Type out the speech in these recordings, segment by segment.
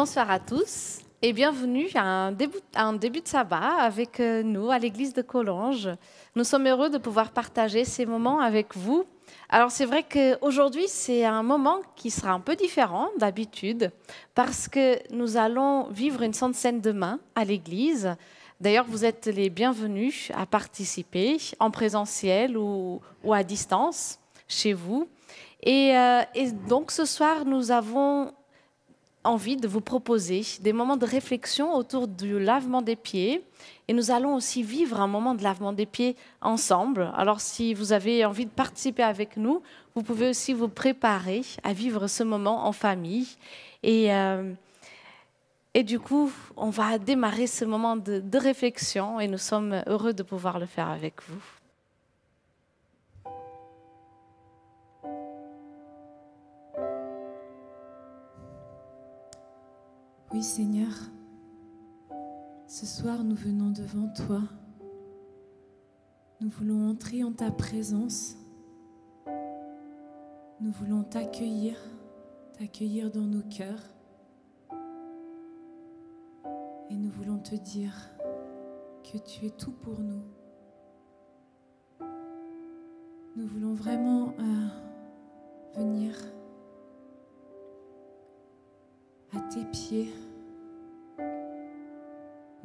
Bonsoir à tous et bienvenue à un début, de sabbat avec euh, nous à l'église de Collonges. Nous sommes heureux de pouvoir partager ces moments avec vous. Alors c'est vrai qu'aujourd'hui c'est un moment qui sera un peu différent d'habitude parce que nous allons vivre une Sainte Seine demain à l'église. D'ailleurs vous êtes les bienvenus à participer en présentiel ou, à distance chez vous. Euh, et donc ce soir nous avons envie de vous proposer des moments de réflexion autour du lavement des pieds. Et nous allons aussi vivre un moment de lavement des pieds ensemble. Alors si vous avez envie de participer avec nous, vous pouvez aussi vous préparer à vivre ce moment en famille. Et, euh, et du coup, on va démarrer ce moment de, de réflexion et nous sommes heureux de pouvoir le faire avec vous. Oui Seigneur, ce soir nous venons devant toi. Nous voulons entrer en ta présence. Nous voulons t'accueillir, t'accueillir dans nos cœurs. Et nous voulons te dire que tu es tout pour nous. Nous voulons vraiment euh, venir à tes pieds,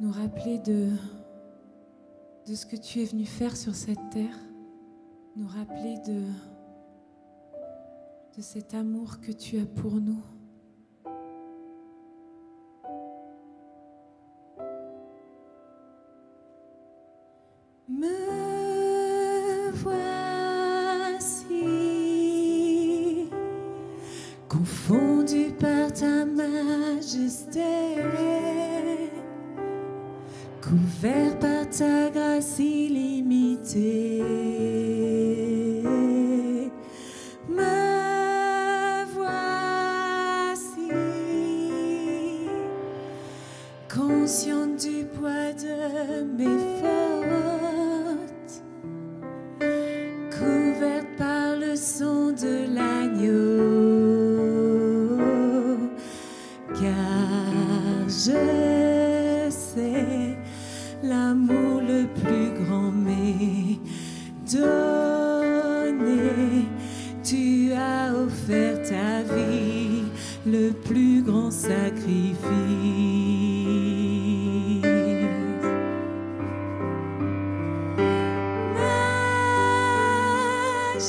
nous rappeler de, ce que tu es venu faire sur cette terre, nous rappeler de cet amour que tu as pour nous.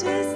wishes.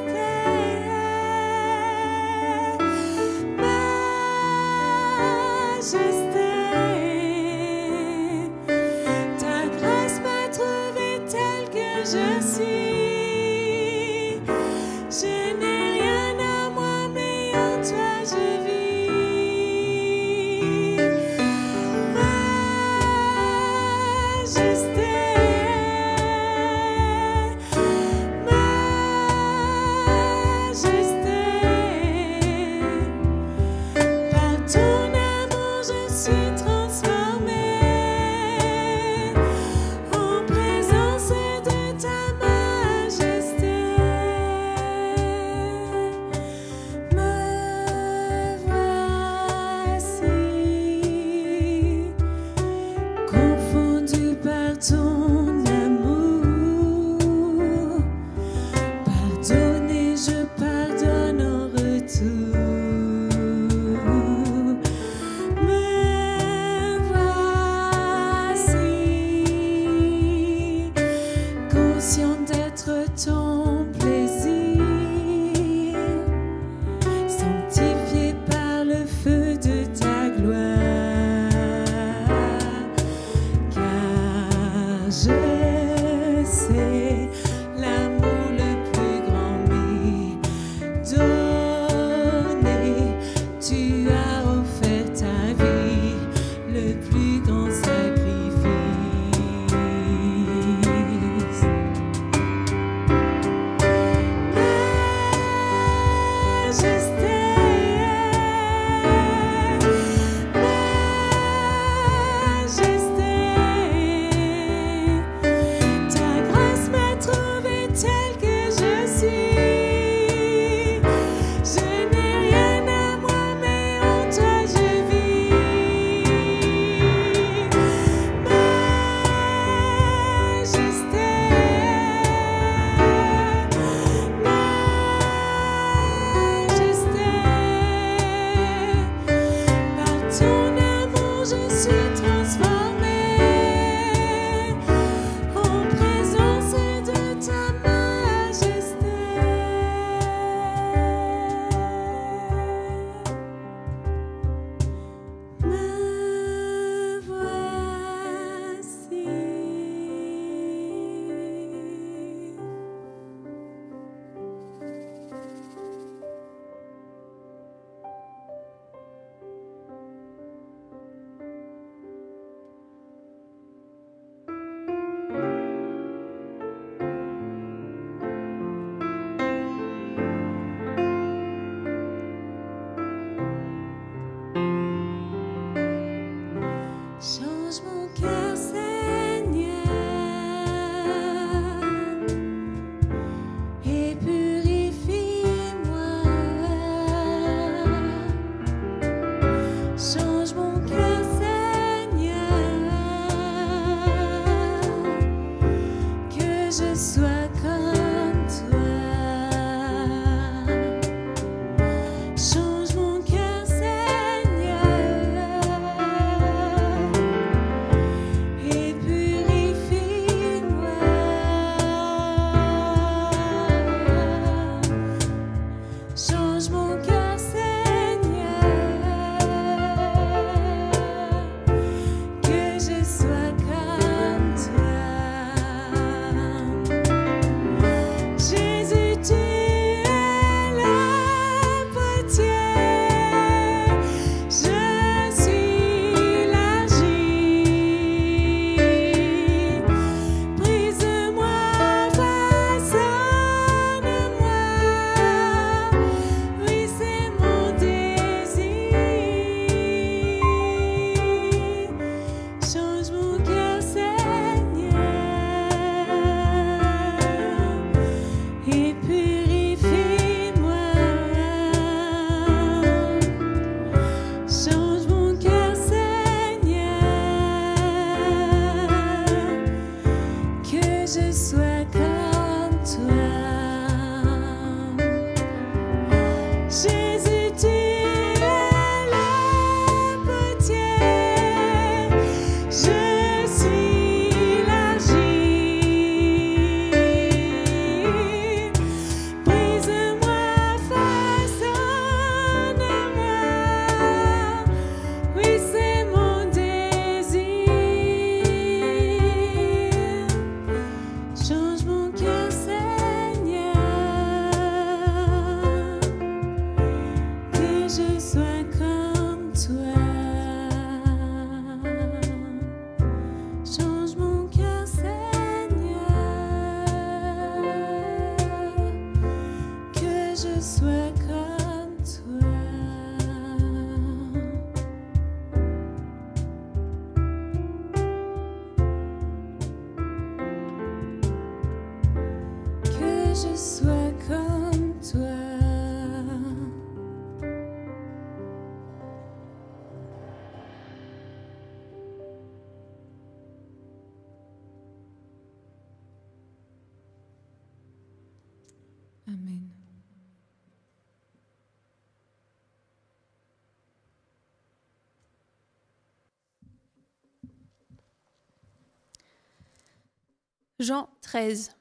Jean 13.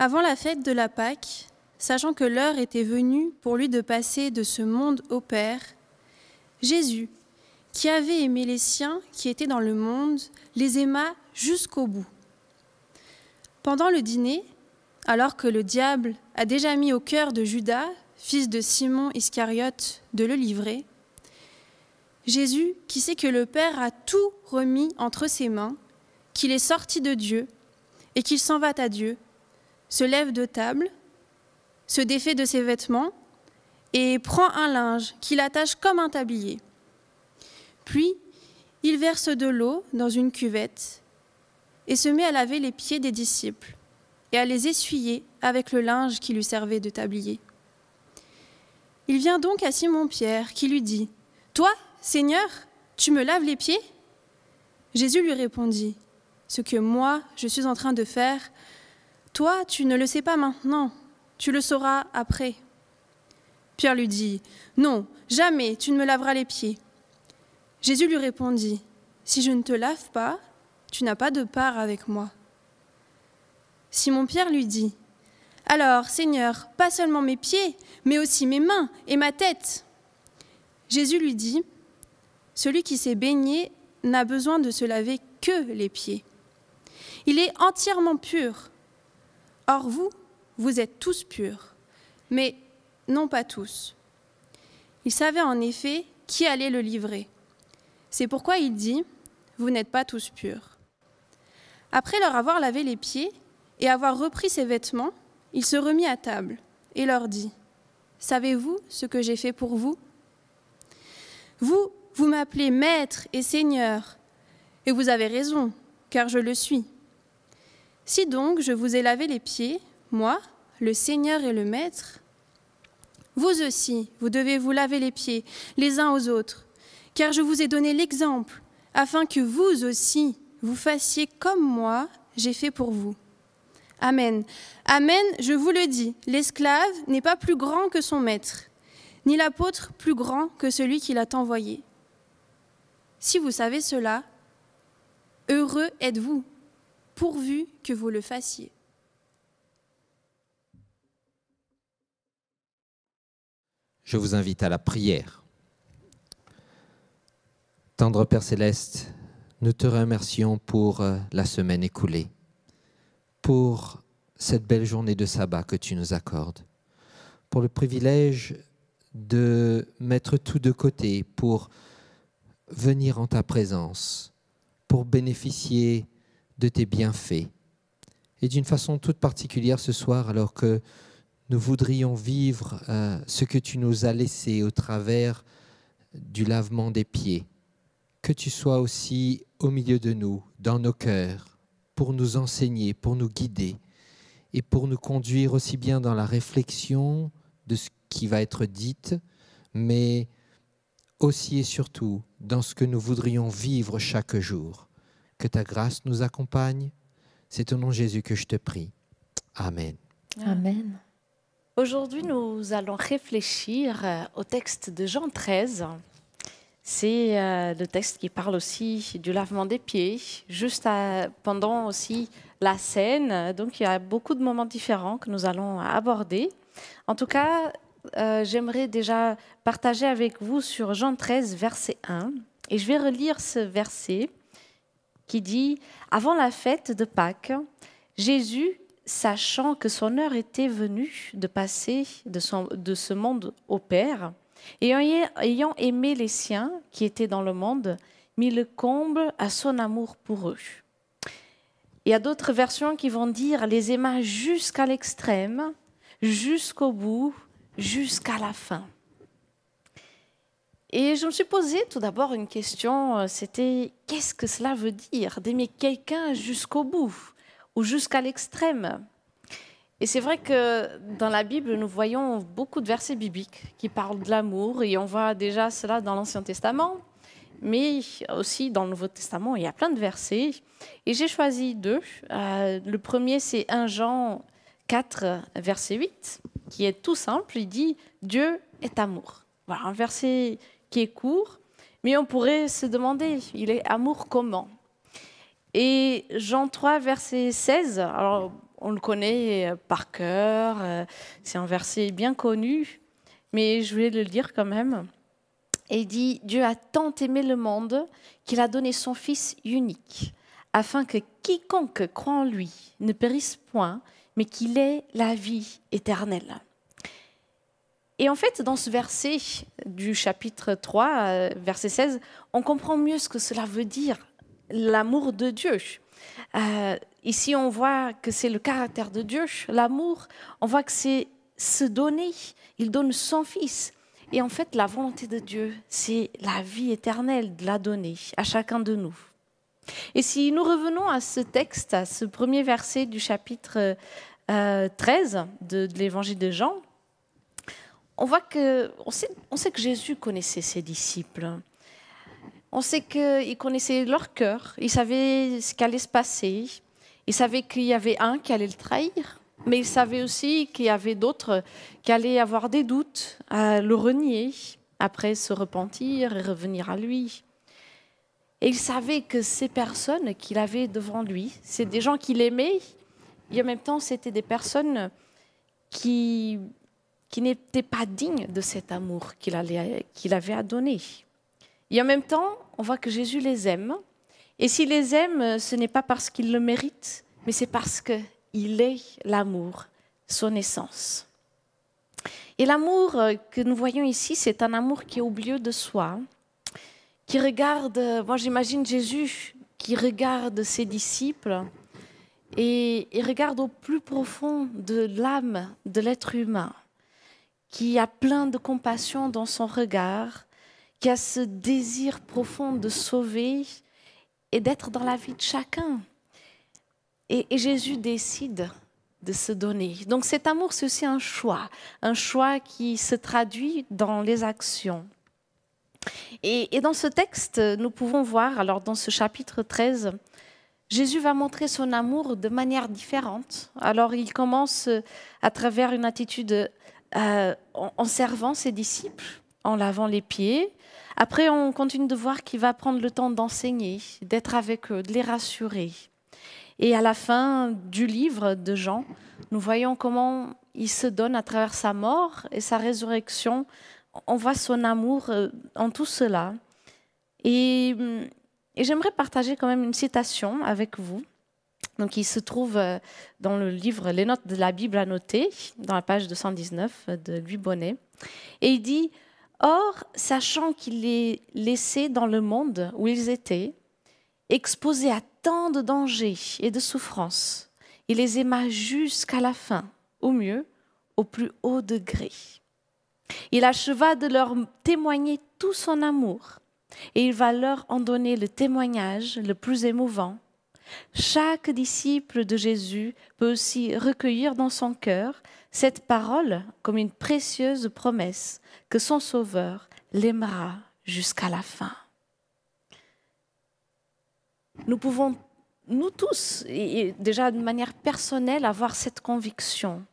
Avant la fête de la Pâque, sachant que l'heure était venue pour lui de passer de ce monde au Père, Jésus, qui avait aimé les siens qui étaient dans le monde, les aima jusqu'au bout. Pendant le dîner, alors que le diable a déjà mis au cœur de Judas, fils de Simon Iscariote, de le livrer, Jésus, qui sait que le Père a tout remis entre ses mains, qu'il est sorti de Dieu et qu'il s'en va à Dieu, se lève de table, se défait de ses vêtements et prend un linge qu'il attache comme un tablier. Puis, il verse de l'eau dans une cuvette et se met à laver les pieds des disciples et à les essuyer avec le linge qui lui servait de tablier. Il vient donc à Simon-Pierre qui lui dit, Toi, Seigneur, tu me laves les pieds? Jésus lui répondit, Ce que moi je suis en train de faire, toi tu ne le sais pas maintenant, tu le sauras après. Pierre lui dit, Non, jamais tu ne me laveras les pieds. Jésus lui répondit, Si je ne te lave pas, tu n'as pas de part avec moi. Simon-Pierre lui dit, Alors, Seigneur, pas seulement mes pieds, mais aussi mes mains et ma tête. Jésus lui dit, Celui qui s'est baigné n'a besoin de se laver que les pieds. Il est entièrement pur. Or vous, vous êtes tous purs, mais non pas tous. Il savait en effet qui allait le livrer. C'est pourquoi il dit, Vous n'êtes pas tous purs. Après leur avoir lavé les pieds et avoir repris ses vêtements, il se remit à table et leur dit, Savez-vous ce que j'ai fait pour vous Vous, vous m'appelez Maître et Seigneur, et vous avez raison, car je le suis. Si donc je vous ai lavé les pieds, moi, le Seigneur et le Maître, vous aussi, vous devez vous laver les pieds les uns aux autres, car je vous ai donné l'exemple, afin que vous aussi, vous fassiez comme moi, j'ai fait pour vous. Amen. Amen, je vous le dis, l'esclave n'est pas plus grand que son maître, ni l'apôtre plus grand que celui qui l'a envoyé. Si vous savez cela, heureux êtes-vous, pourvu que vous le fassiez. Je vous invite à la prière. Tendre Père céleste, nous te remercions pour euh, la semaine écoulée, pour cette belle journée de sabbat que tu nous accordes, pour le privilège de mettre tout de côté pour venir en ta présence, pour bénéficier de tes bienfaits. Et d'une façon toute particulière ce soir, alors que nous voudrions vivre euh, ce que tu nous as laissé au travers du lavement des pieds, que tu sois aussi au milieu de nous, dans nos cœurs, pour nous enseigner, pour nous guider et pour nous conduire aussi bien dans la réflexion de ce qui va être dit, mais aussi et surtout dans ce que nous voudrions vivre chaque jour. Que ta grâce nous accompagne. C'est au nom de Jésus que je te prie. Amen. Amen. Aujourd'hui, nous allons réfléchir euh, au texte de Jean 13. C'est euh, le texte qui parle aussi du lavement des pieds, juste à- pendant aussi la scène. Donc, il y a beaucoup de moments différents que nous allons aborder. En tout cas, euh, j'aimerais déjà partager avec vous sur Jean 13, verset 1. Et je vais relire ce verset qui dit Avant la fête de Pâques, Jésus, sachant que son heure était venue de passer de, de ce monde au Père, ayant, ayant aimé les siens qui étaient dans le monde, mit le comble à son amour pour eux. Il y a d'autres versions qui vont dire les aima jusqu'à l'extrême, jusqu'au bout, jusqu'à la fin. Et je me suis posé tout d'abord une question, euh, c'était qu'est-ce que cela veut dire d'aimer quelqu'un jusqu'au bout ou jusqu'à l'extrême? Et c'est vrai que dans la Bible, nous voyons beaucoup de versets bibliques qui parlent de l'amour et on voit déjà cela dans l'Ancien Testament, mais aussi dans le Nouveau Testament, il y a plein de versets. Et j'ai choisi deux. Euh, le premier, c'est 1 Jean 4, verset 8, qui est tout simple. Il dit Dieu est amour. Voilà, un verset qui est court, mais on pourrait se demander, il est amour comment? Et Jean 3, verset 16, alors on le connaît par cœur, euh, c'est un verset bien connu, mais je vais le lire quand même. Et il dit, Dieu a tant aimé le monde qu'il a donné son Fils unique, afin que quiconque croit en lui ne périsse point, mais qu'il ait la vie éternelle. Et en fait, dans ce verset du chapitre 3, euh, verset 16, on comprend mieux ce que cela veut dire, l'amour de Dieu. Euh, ici, on voit que c'est le caractère de Dieu, l'amour, on voit que c'est se donner, il donne son Fils. Et en fait, la volonté de Dieu, c'est la vie éternelle, de la donner à chacun de nous. Et si nous revenons à ce texte, à ce premier verset du chapitre euh, 13 de, de l'évangile de Jean, on voit que, on sait, on sait que Jésus connaissait ses disciples. On sait qu'il connaissait leur cœur, il savait ce qu'allait se passer, il savait qu'il y avait un qui allait le trahir, mais il savait aussi qu'il y avait d'autres qui allaient avoir des doutes, à le renier, après se repentir et revenir à lui. Et il savait que ces personnes qu'il avait devant lui, c'est des gens qu'il aimait, et en même temps, c'était des personnes qui, qui n'étaient pas dignes de cet amour qu'il avait à donner. Et en même temps, on voit que Jésus les aime. Et s'il les aime, ce n'est pas parce qu'il le mérite, mais c'est parce qu'il est l'amour, son essence. Et l'amour que nous voyons ici, c'est un amour qui est au milieu de soi, qui regarde, euh, moi j'imagine Jésus qui regarde ses disciples et, et regarde au plus profond de l'âme de l'être humain, qui a plein de compassion dans son regard, qui a ce désir profond de sauver et d'être dans la vie de chacun. Et, et Jésus décide de se donner. Donc cet amour, c'est aussi un choix, un choix qui se traduit dans les actions. Et, dans ce texte, nous pouvons voir, alors dans ce chapitre 13, Jésus va montrer son amour de manière différente. Alors il commence euh, à travers une attitude euh, en, en servant ses disciples, en lavant les pieds. Après, on continue de voir qu'il va prendre le temps d'enseigner, d'être avec eux, de les rassurer. Et à la fin du livre de Jean, nous voyons comment il se donne à travers sa mort et sa résurrection. On voit son amour euh, en tout cela. Et, et j'aimerais partager quand même une citation avec vous. Donc, il se trouve euh, dans le livre Les notes de la Bible annotées, dans la page 219 de Louis Bonnet. Et il dit Or, sachant qu'il les laissait dans le monde où ils étaient, exposés à tant de dangers et de souffrances, il les aima jusqu'à la fin, au mieux, au plus haut degré. Il acheva de leur témoigner tout son amour, et il va leur en donner le témoignage le plus émouvant. Chaque disciple de Jésus peut aussi recueillir dans son cœur cette parole comme une précieuse promesse que son Sauveur l'aimera jusqu'à la fin. Nous pouvons, nous tous, déjà de manière personnelle, avoir cette conviction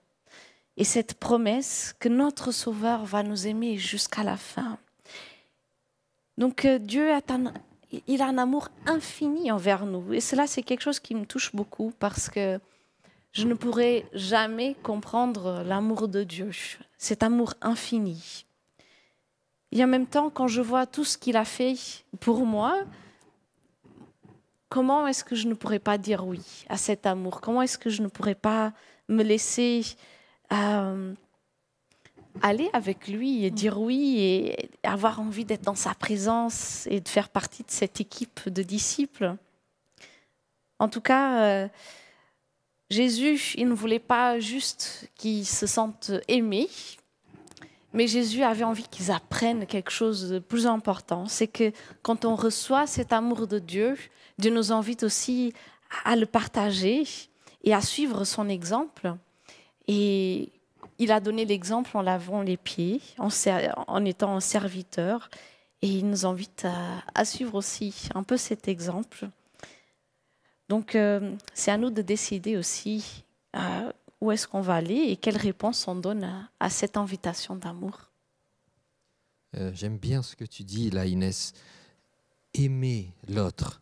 et cette promesse que notre Sauveur va nous aimer jusqu'à la fin. Donc euh, Dieu a un, amour infini envers nous. Et cela, c'est quelque chose qui me touche beaucoup parce que je ne pourrai jamais comprendre l'amour de Dieu, cet amour infini. Et en même temps, quand je vois tout ce qu'il a fait pour moi, comment est-ce que je ne pourrais pas dire oui à cet amour? Comment est-ce que je ne pourrais pas me laisser euh, aller avec lui et dire oui et avoir envie d'être dans sa présence et de faire partie de cette équipe de disciples En tout cas, euh, Jésus, il ne voulait pas juste qu'ils se sentent aimés, mais Jésus avait envie qu'ils apprennent quelque chose de plus important. C'est que quand on reçoit cet amour de Dieu, Dieu nous invite aussi à le partager et à suivre son exemple. Et il a donné l'exemple en lavant les pieds, en, étant un serviteur. Et il nous invite à, suivre aussi un peu cet exemple. Donc, euh, c'est à nous de décider aussi euh, où est-ce qu'on va aller et quelle réponse on donne à, cette invitation d'amour. Euh, J'aime bien ce que tu dis là, Inès. Aimer l'autre.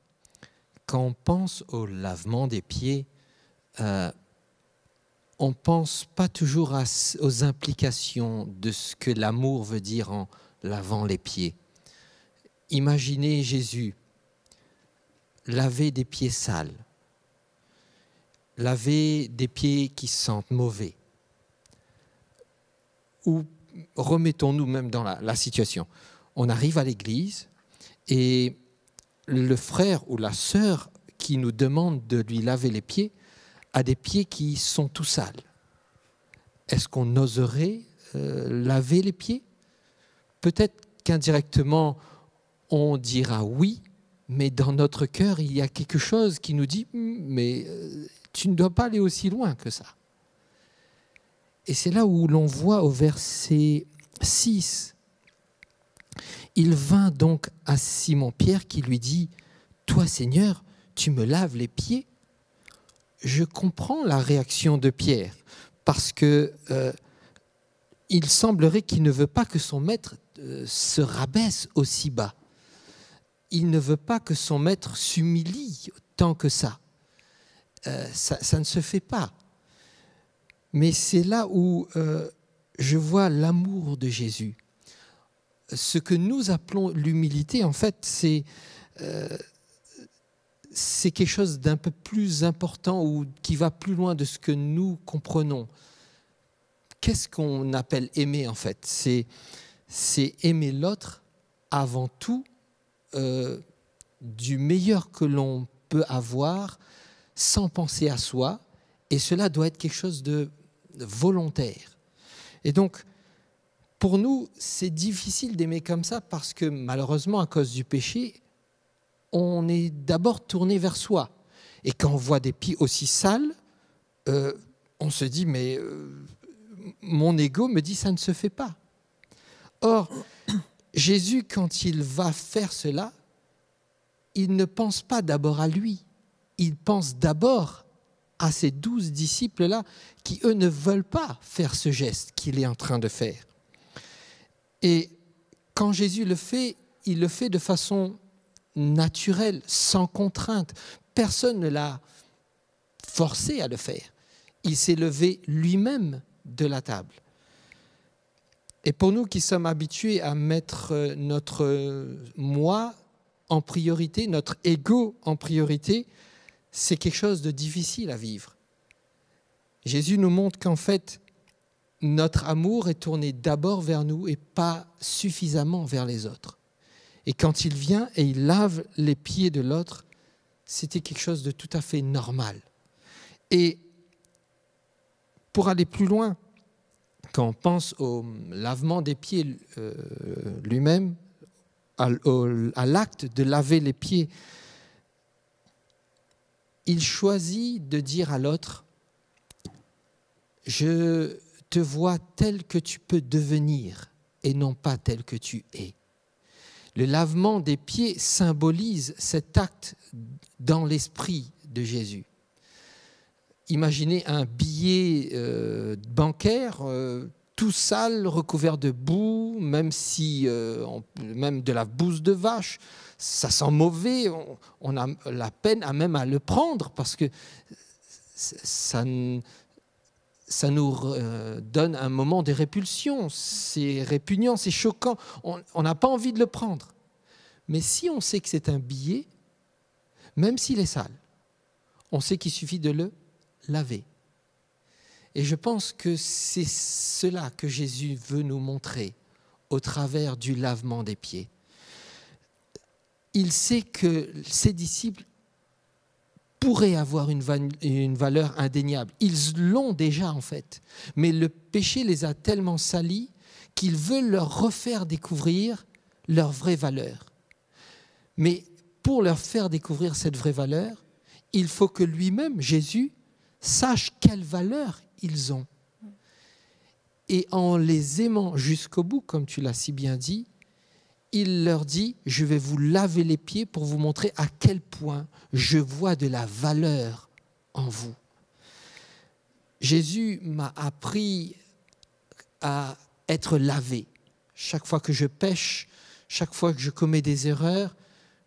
Quand on pense au lavement des pieds, on pense pas toujours aux implications de ce que l'amour veut dire en lavant les pieds. Imaginez Jésus laver des pieds sales, laver des pieds qui sentent mauvais. Ou remettons-nous même dans la, la, situation. On arrive à l'église et le frère ou la sœur qui nous demande de lui laver les pieds a des pieds qui sont tout sales. Est-ce qu'on oserait euh, laver les pieds? Peut-être qu'indirectement, on dira oui, mais dans notre cœur, il y a quelque chose qui nous dit, mais euh, tu ne dois pas aller aussi loin que ça. Et c'est là où l'on voit au verset 6, il vint donc à Simon-Pierre qui lui dit, Toi Seigneur, tu me laves les pieds Je comprends la réaction de Pierre, parce que euh, il semblerait qu'il ne veut pas que son maître euh, se rabaisse aussi bas il ne veut pas que son maître s'humilie tant que ça. Euh, ça. ne se fait pas. Mais c'est là où je vois l'amour de Jésus. Ce que nous appelons l'humilité, en fait, c'est c'est quelque chose d'un peu plus important ou qui va plus loin de ce que nous comprenons. Qu'est-ce qu'on appelle aimer, en fait? C'est aimer l'autre avant tout euh, du meilleur que l'on peut avoir sans penser à soi, et cela doit être quelque chose de volontaire. Et donc, pour nous, c'est difficile d'aimer comme ça parce que malheureusement, à cause du péché, on est d'abord tourné vers soi. Et quand on voit des pieds aussi sales, euh, on se dit, mais euh, mon ego me dit, ça ne se fait pas. Or, Jésus, quand il va faire cela, il ne pense pas d'abord à lui, il pense d'abord à ces douze disciples-là qui, eux, ne veulent pas faire ce geste qu'il est en train de faire. Et quand Jésus le fait, il le fait de façon naturelle, sans contrainte. Personne ne l'a forcé à le faire. Il s'est levé lui-même de la table. Et pour nous qui sommes habitués à mettre notre moi en priorité, notre ego en priorité, c'est quelque chose de difficile à vivre. Jésus nous montre qu'en fait, notre amour est tourné d'abord vers nous et pas suffisamment vers les autres. Et quand il vient et il lave les pieds de l'autre, c'était quelque chose de tout à fait normal. Et pour aller plus loin, quand on pense au lavement des pieds euh, lui-même, à, à l'acte de laver les pieds, il choisit de dire à l'autre, je te vois tel que tu peux devenir et non pas tel que tu es. Le lavement des pieds symbolise cet acte dans l'esprit de Jésus. Imaginez un billet euh, bancaire euh, tout sale, recouvert de boue, même si euh, même de la bouse de vache, ça sent mauvais. On, a la peine à même à le prendre parce que ça, n- ça nous euh, donne un moment de répulsion. C'est répugnant, c'est choquant. On on n'a pas envie de le prendre. Mais si on sait que c'est un billet, même s'il est sale, on sait qu'il suffit de le laver. Et je pense que c'est cela que Jésus veut nous montrer au travers du lavement des pieds. Il sait que ses disciples pourraient avoir une, une valeur indéniable. Ils l'ont déjà en fait. Mais le péché les a tellement salis qu'il veut leur refaire découvrir leur vraie valeur. Mais pour leur faire découvrir cette vraie valeur, il faut que lui-même, Jésus, sache quelle valeur ils ont. Et en les aimant jusqu'au bout, comme tu l'as si bien dit, il leur dit, je vais vous laver les pieds pour vous montrer à quel point je vois de la valeur en vous. Jésus m'a appris à être lavé. Chaque fois que je pêche, chaque fois que je commets des erreurs,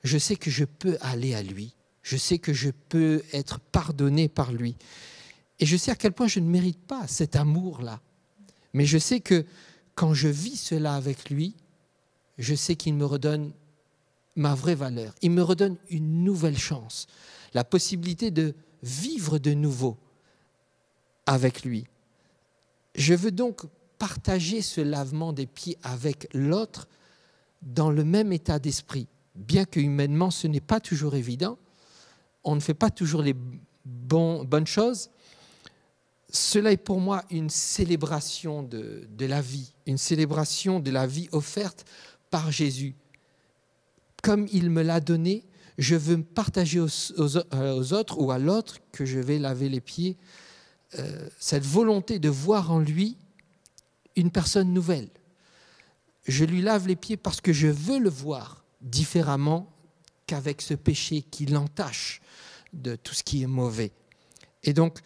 je sais que je peux aller à lui. Je sais que je peux être pardonné par lui. Et je sais à quel point je ne mérite pas cet amour-là. Mais je sais que quand je vis cela avec lui, je sais qu'il me redonne ma vraie valeur. Il me redonne une nouvelle chance, la possibilité de vivre de nouveau avec lui. Je veux donc partager ce lavement des pieds avec l'autre dans le même état d'esprit. Bien que humainement, ce n'est pas toujours évident, on ne fait pas toujours les bonnes choses, cela est pour moi une célébration de la vie, une célébration de la vie offerte par Jésus. Comme il me l'a donné, je veux partager euh, aux autres ou à l'autre que je vais laver les pieds, euh, cette volonté de voir en lui une personne nouvelle. Je lui lave les pieds parce que je veux le voir différemment qu'avec ce péché qui l'entache de tout ce qui est mauvais. Et donc,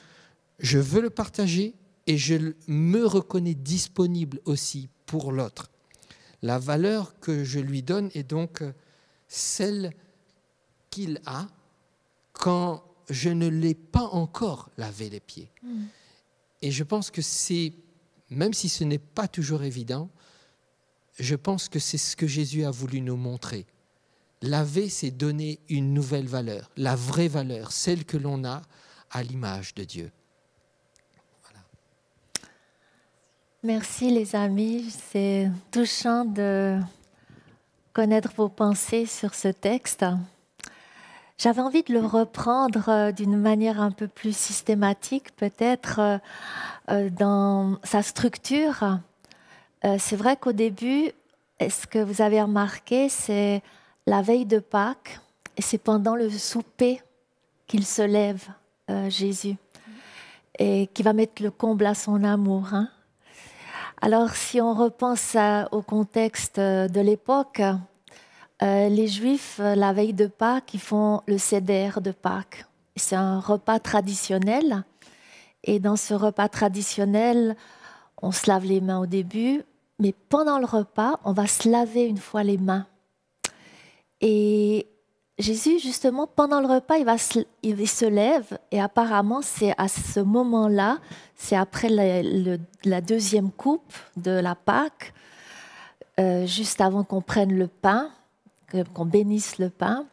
je veux le partager et je me reconnais disponible aussi pour l'autre. La valeur que je lui donne est donc celle qu'il a quand je ne l'ai pas encore lavé les pieds. Et je pense que c'est, même si ce n'est pas toujours évident, je pense que c'est ce que Jésus a voulu nous montrer. Laver, c'est donner une nouvelle valeur, la vraie valeur, celle que l'on a à l'image de Dieu. Merci les amis, c'est touchant de connaître vos pensées sur ce texte. J'avais envie de le reprendre euh, d'une manière un peu plus systématique, peut-être euh, euh, dans sa structure. C'est vrai qu'au début, est-ce que vous avez remarqué, c'est la veille de Pâques et c'est pendant le souper qu'il se lève, Jésus, et qui va mettre le comble à son amour. hein. Alors, si on repense au contexte euh, de l'époque, euh, les Juifs, euh, la veille de Pâques, ils font le Seder de Pâques. c'est un repas traditionnel. Et dans ce repas traditionnel, on se lave les mains au début, mais pendant le repas, on va se laver une fois les mains. Et Jésus, justement, pendant le repas, il, va se, il se lève et apparemment, c'est à ce moment-là, c'est après la, deuxième coupe de la Pâque, euh, juste avant qu'on prenne le pain, qu'on bénisse le pain,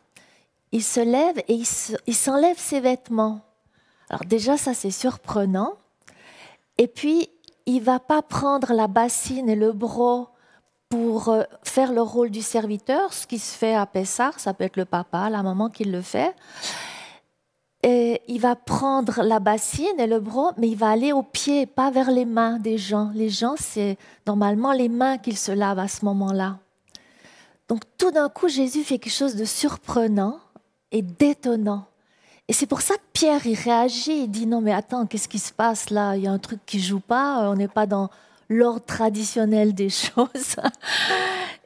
il se lève et il s'enlève ses vêtements. Alors déjà, ça c'est surprenant. Et puis, il va pas prendre la bassine et le broc pour euh, faire le rôle du serviteur, ce qui se fait à Pessar, ça peut être le papa, la maman qui le fait. Et il va prendre la bassine et le broc, mais il va aller aux pieds, pas vers les mains des gens. Les gens, c'est normalement les mains qu'ils se lavent à ce moment-là. Donc tout d'un coup, Jésus fait quelque chose de surprenant et d'étonnant. Et c'est pour ça que Pierre, il réagit, il dit non mais attends, qu'est-ce qui se passe là? Il y a un truc qui joue pas, on n'est pas dans l'ordre traditionnel des choses.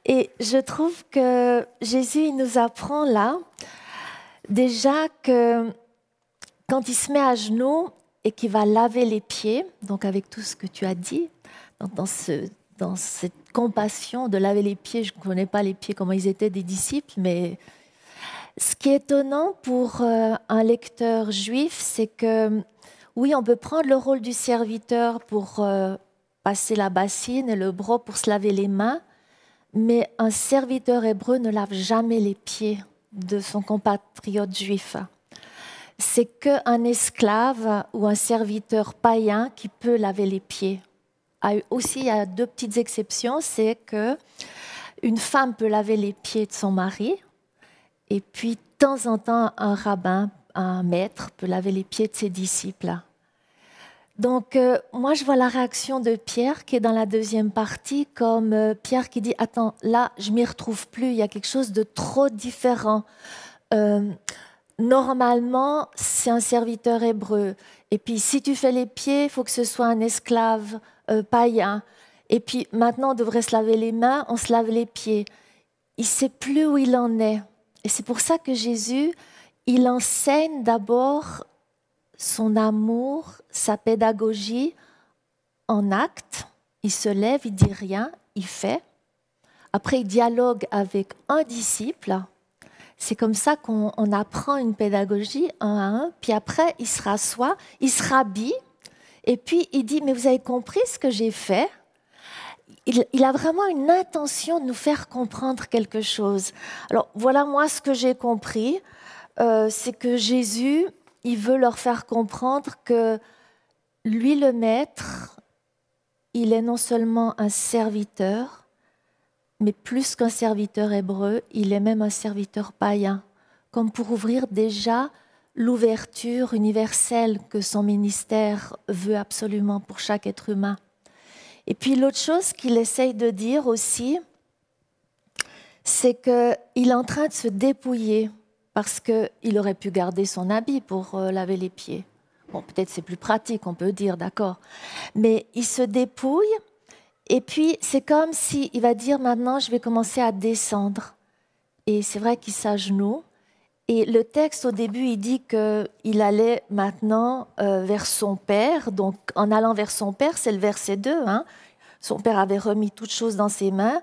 Et je trouve que Jésus, il nous apprend là déjà que quand il se met à genoux et qu'il va laver les pieds, donc avec tout ce que tu as dit, dans, dans cette compassion de laver les pieds, je ne connais pas les pieds, comment ils étaient des disciples, mais ce qui est étonnant pour euh, un lecteur juif, c'est que oui, on peut prendre le rôle du serviteur pour euh, passer la bassine et le broc pour se laver les mains, mais un serviteur hébreu ne lave jamais les pieds de son compatriote juif. C'est qu'un esclave ou un serviteur païen qui peut laver les pieds. Ah, Aussi, il y a deux petites exceptions, c'est que une femme peut laver les pieds de son mari, et puis, de temps en temps, un rabbin, un maître peut laver les pieds de ses disciples. Donc, euh, moi, je vois la réaction de Pierre qui est dans la deuxième partie, comme euh, Pierre qui dit Attends, là, je m'y retrouve plus, il y a quelque chose de trop différent. Euh, normalement, c'est un serviteur hébreu. Et puis, si tu fais les pieds, il faut que ce soit un esclave païen. Et puis, maintenant, on devrait se laver les mains, on se lave les pieds. Il sait plus où il en est. Et c'est pour ça que Jésus, il enseigne d'abord son amour, sa pédagogie en acte. Il se lève, il dit rien, il fait. Après, il dialogue avec un disciple. C'est comme ça qu'on on apprend une pédagogie un à un. Puis après, il se rassoit, il se rhabille. Et puis, il dit, mais vous avez compris ce que j'ai fait? Il, il a vraiment une intention de nous faire comprendre quelque chose. Alors voilà moi ce que j'ai compris, euh, c'est que Jésus, il veut leur faire comprendre que lui le maître, il est non seulement un serviteur, mais plus qu'un serviteur hébreu, il est même un serviteur païen, comme pour ouvrir déjà l'ouverture universelle que son ministère veut absolument pour chaque être humain. Et puis l'autre chose qu'il essaye de dire aussi, c'est qu'il est en train de se dépouiller parce qu'il aurait pu garder son habit pour euh, laver les pieds. Bon, peut-être c'est plus pratique, on peut dire, d'accord. Mais il se dépouille et puis c'est comme s'il va dire maintenant, je vais commencer à descendre. Et c'est vrai qu'il s'agenouille. Et le texte au début, il dit qu'il allait maintenant euh, vers son père. Donc en allant vers son père, c'est le verset 2. hein. Son père avait remis toutes choses dans ses mains.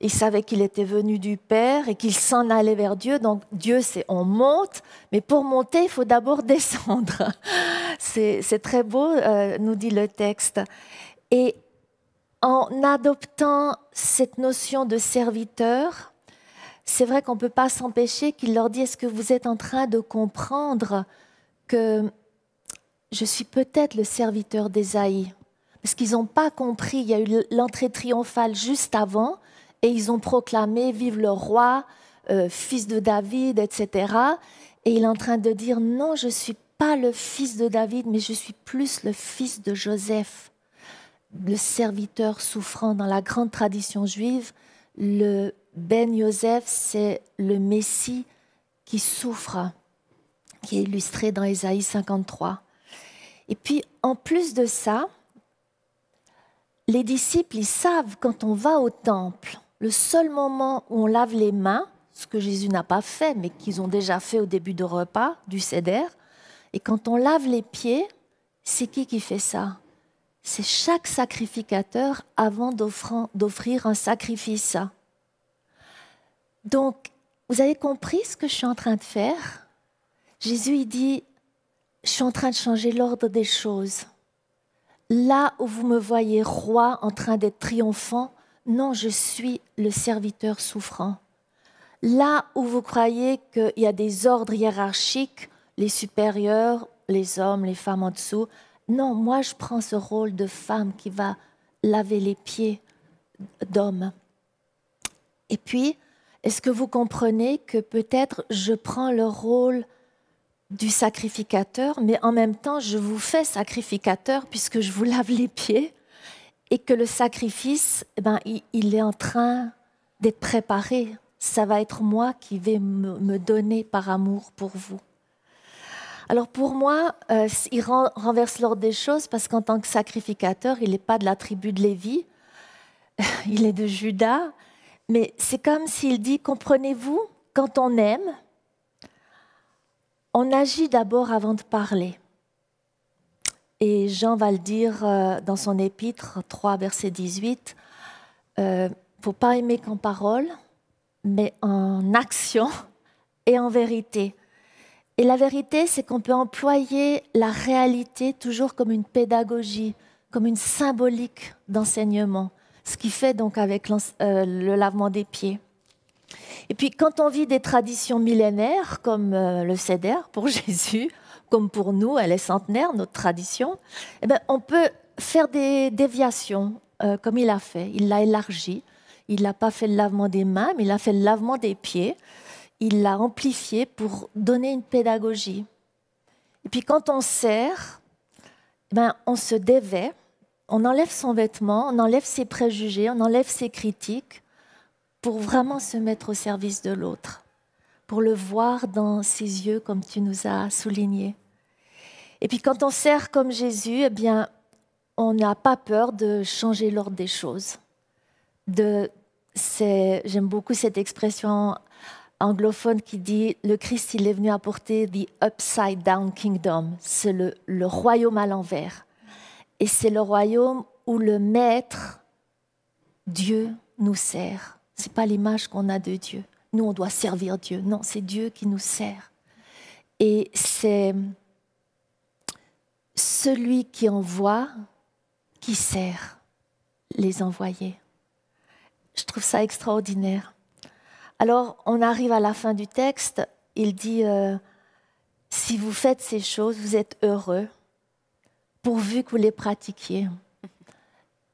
Il savait qu'il était venu du Père et qu'il s'en allait vers Dieu. Donc Dieu, c'est on monte, mais pour monter, il faut d'abord descendre. C'est très beau, euh, nous dit le texte. Et en adoptant cette notion de serviteur, c'est vrai qu'on ne peut pas s'empêcher qu'il leur dit, est-ce que vous êtes en train de comprendre que je suis peut-être le serviteur d'Ésaïe? Parce qu'ils n'ont pas compris, il y a eu l'entrée triomphale juste avant, et ils ont proclamé, vive le roi, euh, fils de David, etc. Et il est en train de dire, non, je ne suis pas le fils de David, mais je suis plus le fils de Joseph, le serviteur souffrant dans la grande tradition juive. Le Ben Yosef, c'est le Messie qui souffre, qui est illustré dans Ésaïe 53. Et puis, en plus de ça, les disciples, ils savent quand on va au temple, le seul moment où on lave les mains, ce que Jésus n'a pas fait, mais qu'ils ont déjà fait au début du repas, du Seder, Et quand on lave les pieds, c'est qui qui fait ça? C'est chaque sacrificateur avant d'offrir un sacrifice. Donc, vous avez compris ce que je suis en train de faire? Jésus, il dit, je suis en train de changer l'ordre des choses. Là où vous me voyez roi en train d'être triomphant, non, je suis le serviteur souffrant. Là où vous croyez qu'il y a des ordres hiérarchiques, les supérieurs, les hommes, les femmes en dessous, non, moi je prends ce rôle de femme qui va laver les pieds d'homme. Et puis, est-ce que vous comprenez que peut-être je prends le rôle du sacrificateur, mais en même temps, je vous fais sacrificateur puisque je vous lave les pieds? Et que le sacrifice, eh ben, il, est en train d'être préparé. Ça va être moi qui vais me, donner par amour pour vous. Alors pour moi, euh, il renverse l'ordre des choses parce qu'en tant que sacrificateur, il n'est pas de la tribu de Lévi, il est de Judas, mais c'est comme s'il dit, comprenez-vous, quand on aime, on agit d'abord avant de parler. Et Jean va le dire euh, dans son épître 3, verset 18, il ne faut pas aimer qu'en parole, mais en action et en vérité. Et la vérité, c'est qu'on peut employer la réalité toujours comme une pédagogie, comme une symbolique d'enseignement, ce qui fait donc avec euh, le lavement des pieds. Et puis quand on vit des traditions millénaires comme euh, le Seder pour Jésus, comme pour nous, elle est centenaire, notre tradition, eh ben, on peut faire des déviations euh, comme il a fait. Il l'a élargi. Il n'a pas fait le lavement des mains, mais il a fait le lavement des pieds. Il l'a amplifié pour donner une pédagogie. Et puis quand on sert, eh ben, on se dévait, on enlève son vêtement, on enlève ses préjugés, on enlève ses critiques pour vraiment se mettre au service de l'autre, pour le voir dans ses yeux comme tu nous as souligné. Et puis quand on sert comme Jésus, eh bien, on n'a pas peur de changer l'ordre des choses. J'aime beaucoup cette expression anglophone qui dit le Christ il est venu apporter the upside down kingdom, c'est le, le royaume à l'envers. Et c'est le royaume où le maître, Dieu, nous sert. C'est pas l'image qu'on a de Dieu. Nous, on doit servir Dieu. Non, c'est Dieu qui nous sert. Et c'est celui qui envoie qui sert les envoyés. Je trouve ça extraordinaire. Alors, on arrive à la fin du texte. Il dit, euh, si vous faites ces choses, vous êtes heureux, pourvu que vous les pratiquiez.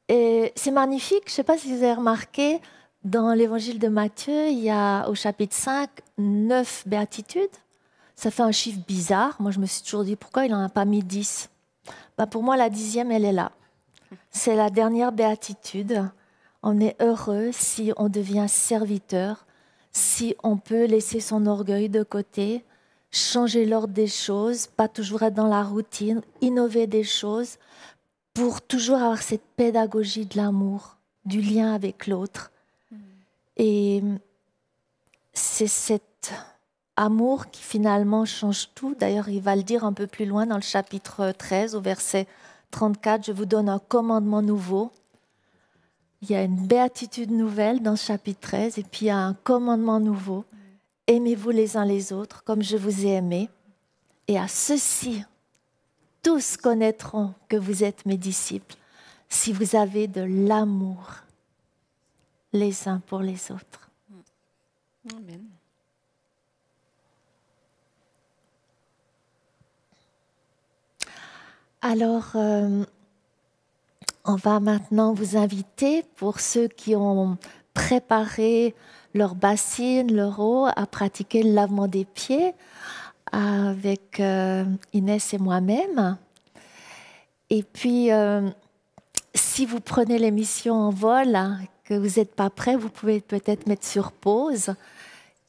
Et c'est magnifique. Je ne sais pas si vous avez remarqué, dans l'évangile de Matthieu, il y a au chapitre 5 neuf béatitudes. Ça fait un chiffre bizarre. Moi, je me suis toujours dit pourquoi il n'en a pas mis dix? Bah, pour moi, la dixième, elle est là. C'est la dernière béatitude. On est heureux si on devient serviteur, si on peut laisser son orgueil de côté, changer l'ordre des choses, pas toujours être dans la routine, innover des choses, pour toujours avoir cette pédagogie de l'amour, du lien avec l'autre et c'est cet amour qui finalement change tout. D'ailleurs, il va le dire un peu plus loin dans le chapitre 13, au verset 34, je vous donne un commandement nouveau. Il y a une béatitude nouvelle dans ce chapitre 13, et puis il y a un commandement nouveau. Aimez-vous les uns les autres comme je vous ai aimé. Et à ceci, tous connaîtront que vous êtes mes disciples si vous avez de l'amour les uns pour les autres. Amen. Alors, euh, on va maintenant vous inviter, pour ceux qui ont préparé leur bassine, leur eau, à pratiquer le lavement des pieds avec euh, Inès et moi-même. Et puis, euh, si vous prenez l'émission en vol, hein, que vous n'êtes pas prêt, vous pouvez peut-être mettre sur pause.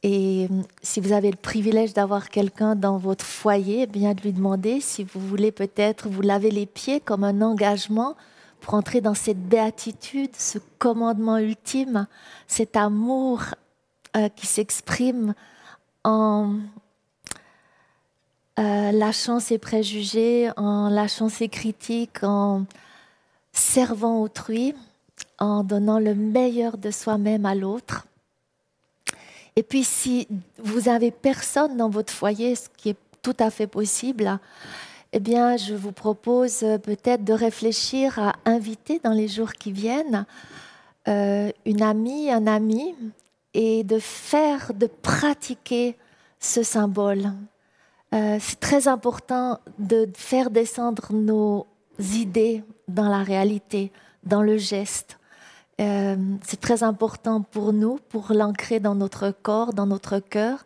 Et euh, si vous avez le privilège d'avoir quelqu'un dans votre foyer, eh bien de lui demander si vous voulez peut-être vous laver les pieds comme un engagement pour entrer dans cette béatitude, ce commandement ultime, cet amour euh, qui s'exprime en, euh, lâchant ses préjugés, en lâchant ses critiques, en servant autrui, en donnant le meilleur de soi-même à l'autre. Et puis si vous avez personne dans votre foyer, ce qui est tout à fait possible, eh bien, je vous propose euh, peut-être de réfléchir à inviter dans les jours qui viennent euh, une amie, un ami, et de faire, de pratiquer ce symbole. Euh, c'est très important de faire descendre nos idées dans la réalité, dans le geste. Euh, c'est très important pour nous, pour l'ancrer dans notre corps, dans notre cœur,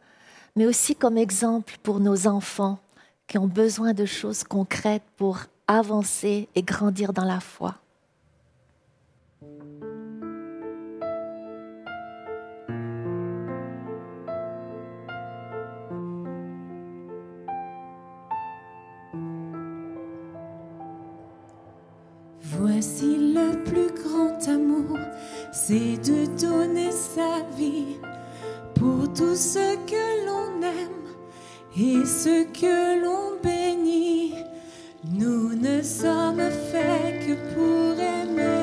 mais aussi comme exemple pour nos enfants qui ont besoin de choses concrètes pour avancer et grandir dans la foi. Grand amour, c'est de donner sa vie pour tout ce que l'on aime et ce que l'on bénit. Nous ne sommes faits que pour. Aimer,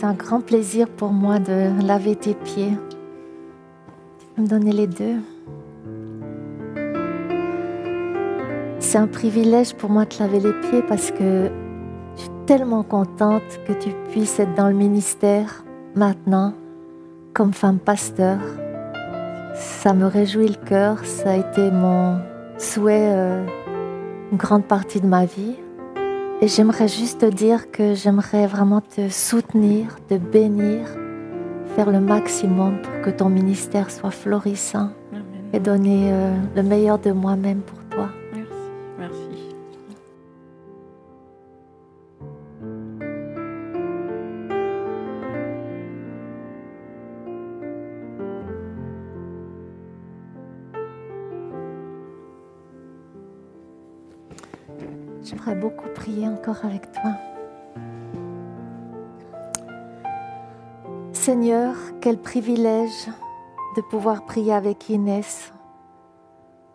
c'est un, grand plaisir pour moi de laver tes pieds. Tu peux me donner les deux C'est un privilège pour moi de laver les pieds parce que je suis tellement contente que tu puisses être dans le ministère maintenant comme femme pasteur. Ça me réjouit le cœur, ça a été mon souhait euh, une grande partie de ma vie. Et j'aimerais juste te dire que j'aimerais vraiment te soutenir, te bénir, faire le maximum pour que ton ministère soit florissant Amen. et donner euh, le meilleur de moi-même pour encore avec toi. Seigneur, quel privilège de pouvoir prier avec Inès,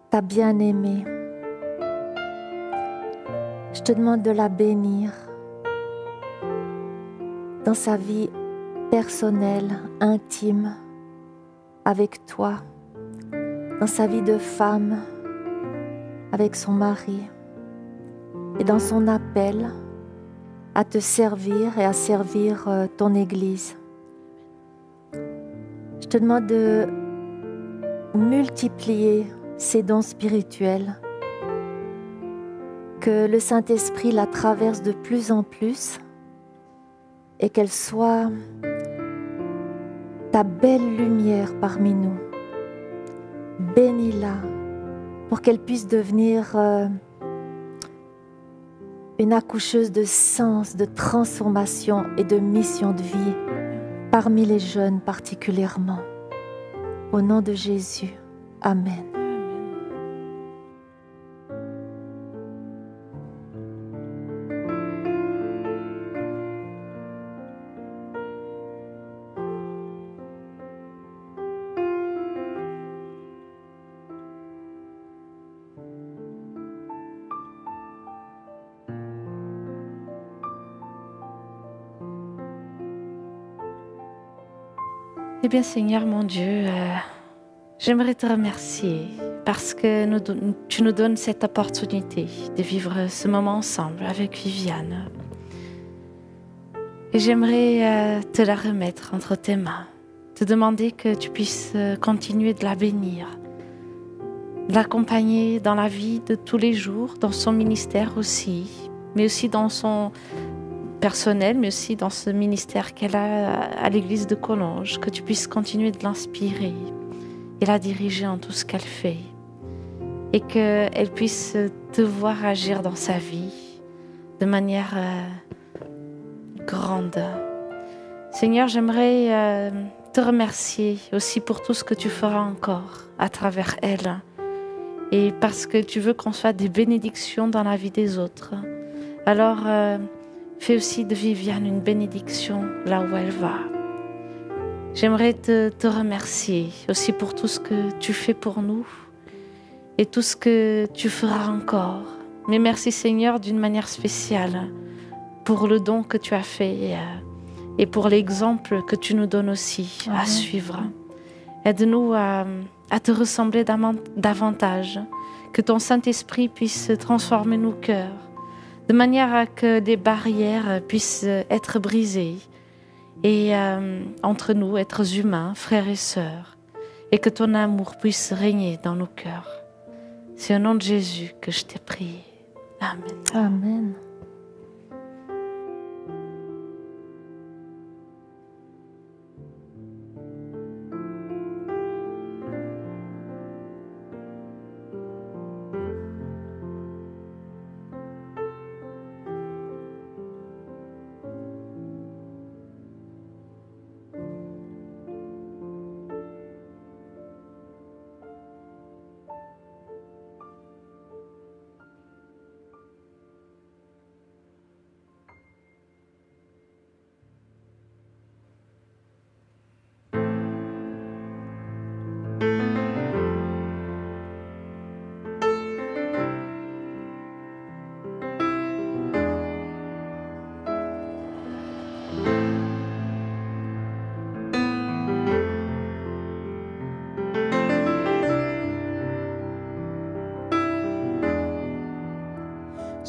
ta bien-aimée. Je te demande de la bénir dans sa vie personnelle, intime, avec toi, dans sa vie de femme, avec son mari et dans son appel à te servir et à servir euh, ton Église. Je te demande de multiplier ces dons spirituels que le Saint-Esprit la traverse de plus en plus et qu'elle soit ta belle lumière parmi nous. Bénis-la pour qu'elle puisse devenir euh, une accoucheuse de sens, de transformation et de mission de vie parmi les jeunes particulièrement. Au nom de Jésus. Amen. Eh bien, Seigneur mon Dieu, euh, j'aimerais te remercier parce que tu nous donnes cette opportunité de vivre ce moment ensemble avec Viviane. Et j'aimerais euh, te la remettre entre tes mains, te demander que tu puisses euh, continuer de la bénir, de l'accompagner dans la vie de tous les jours, dans son ministère aussi, mais aussi dans son personnel, mais aussi dans ce ministère qu'elle a à l'église de Collonges, que tu puisses continuer de l'inspirer et la diriger en tout ce qu'elle fait. Et qu'elle puisse te voir agir dans sa vie de manière euh, grande. Seigneur, j'aimerais euh, te remercier aussi pour tout ce que tu feras encore à travers elle. Et parce que tu veux qu'on soit des bénédictions dans la vie des autres. Alors, euh, Fais aussi de Viviane une bénédiction là où elle va. J'aimerais te, te remercier aussi pour tout ce que tu fais pour nous et tout ce que tu feras encore. Mais merci Seigneur d'une manière spéciale pour le don que tu as fait euh, et pour l'exemple que tu nous donnes aussi à suivre. Aide-nous à, à te ressembler davantage, que ton Saint-Esprit puisse transformer nos cœurs de manière à que des barrières puissent être brisées et euh, entre nous, êtres humains, frères et sœurs, et que ton amour puisse régner dans nos cœurs. C'est au nom de Jésus que je t'ai prié. Amen. Amen.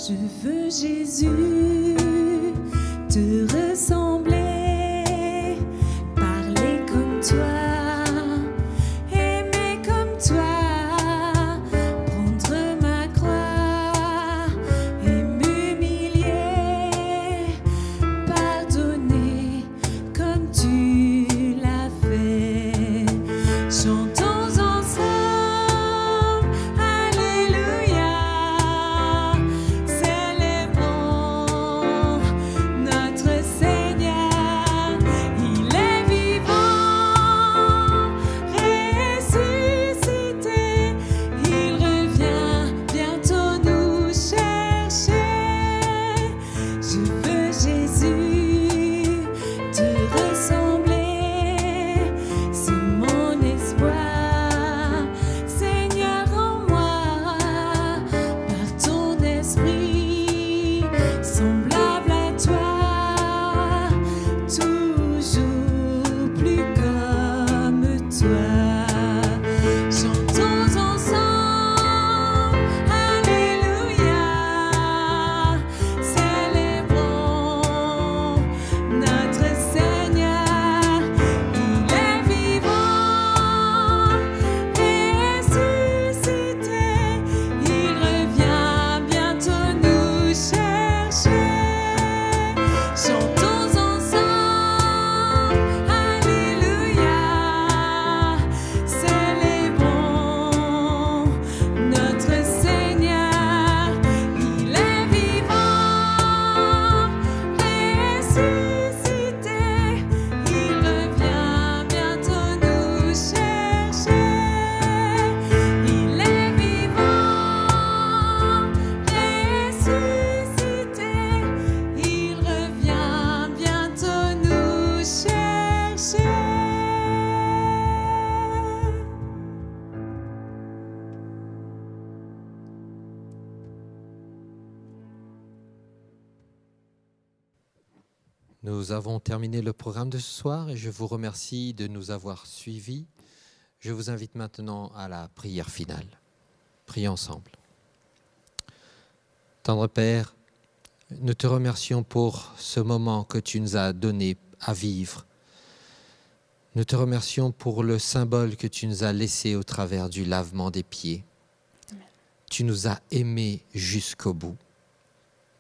Je veux Jésus te zu erinnern. Le programme de ce soir et je vous remercie de nous avoir suivis. Je vous invite maintenant à la prière finale. Prions ensemble. Tendre Père, nous te remercions pour ce moment que tu nous as donné à vivre. Nous te remercions pour le symbole que tu nous as laissé au travers du lavement des pieds. Tu nous as aimés jusqu'au bout.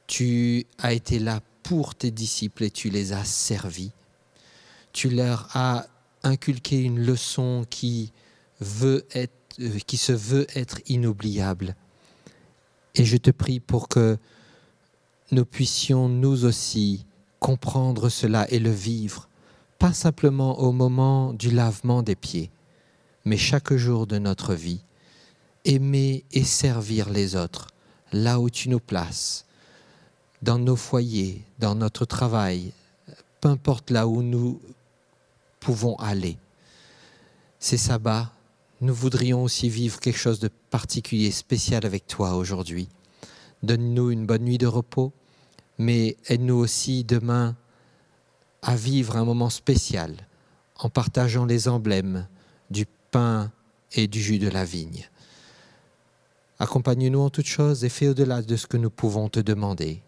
Tu as été là pour tes disciples et tu les as servis. Tu leur as inculqué une leçon qui, veut être, euh, qui se veut être inoubliable. Et je te prie pour que nous puissions nous aussi comprendre cela et le vivre, pas simplement au moment du lavement des pieds, mais chaque jour de notre vie, aimer et servir les autres là où tu nous places, dans nos foyers, dans notre travail, peu importe là où nous pouvons aller. Ces sabbats, nous voudrions aussi vivre quelque chose de particulier, spécial avec toi aujourd'hui. Donne-nous une bonne nuit de repos, mais aide-nous aussi demain à vivre un moment spécial en partageant les emblèmes du pain et du jus de la vigne. Accompagne-nous en toutes choses et fais au-delà de ce que nous pouvons te demander,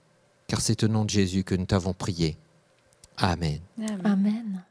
car c'est au nom de Jésus que nous t'avons prié. Amen. Amen. Amen.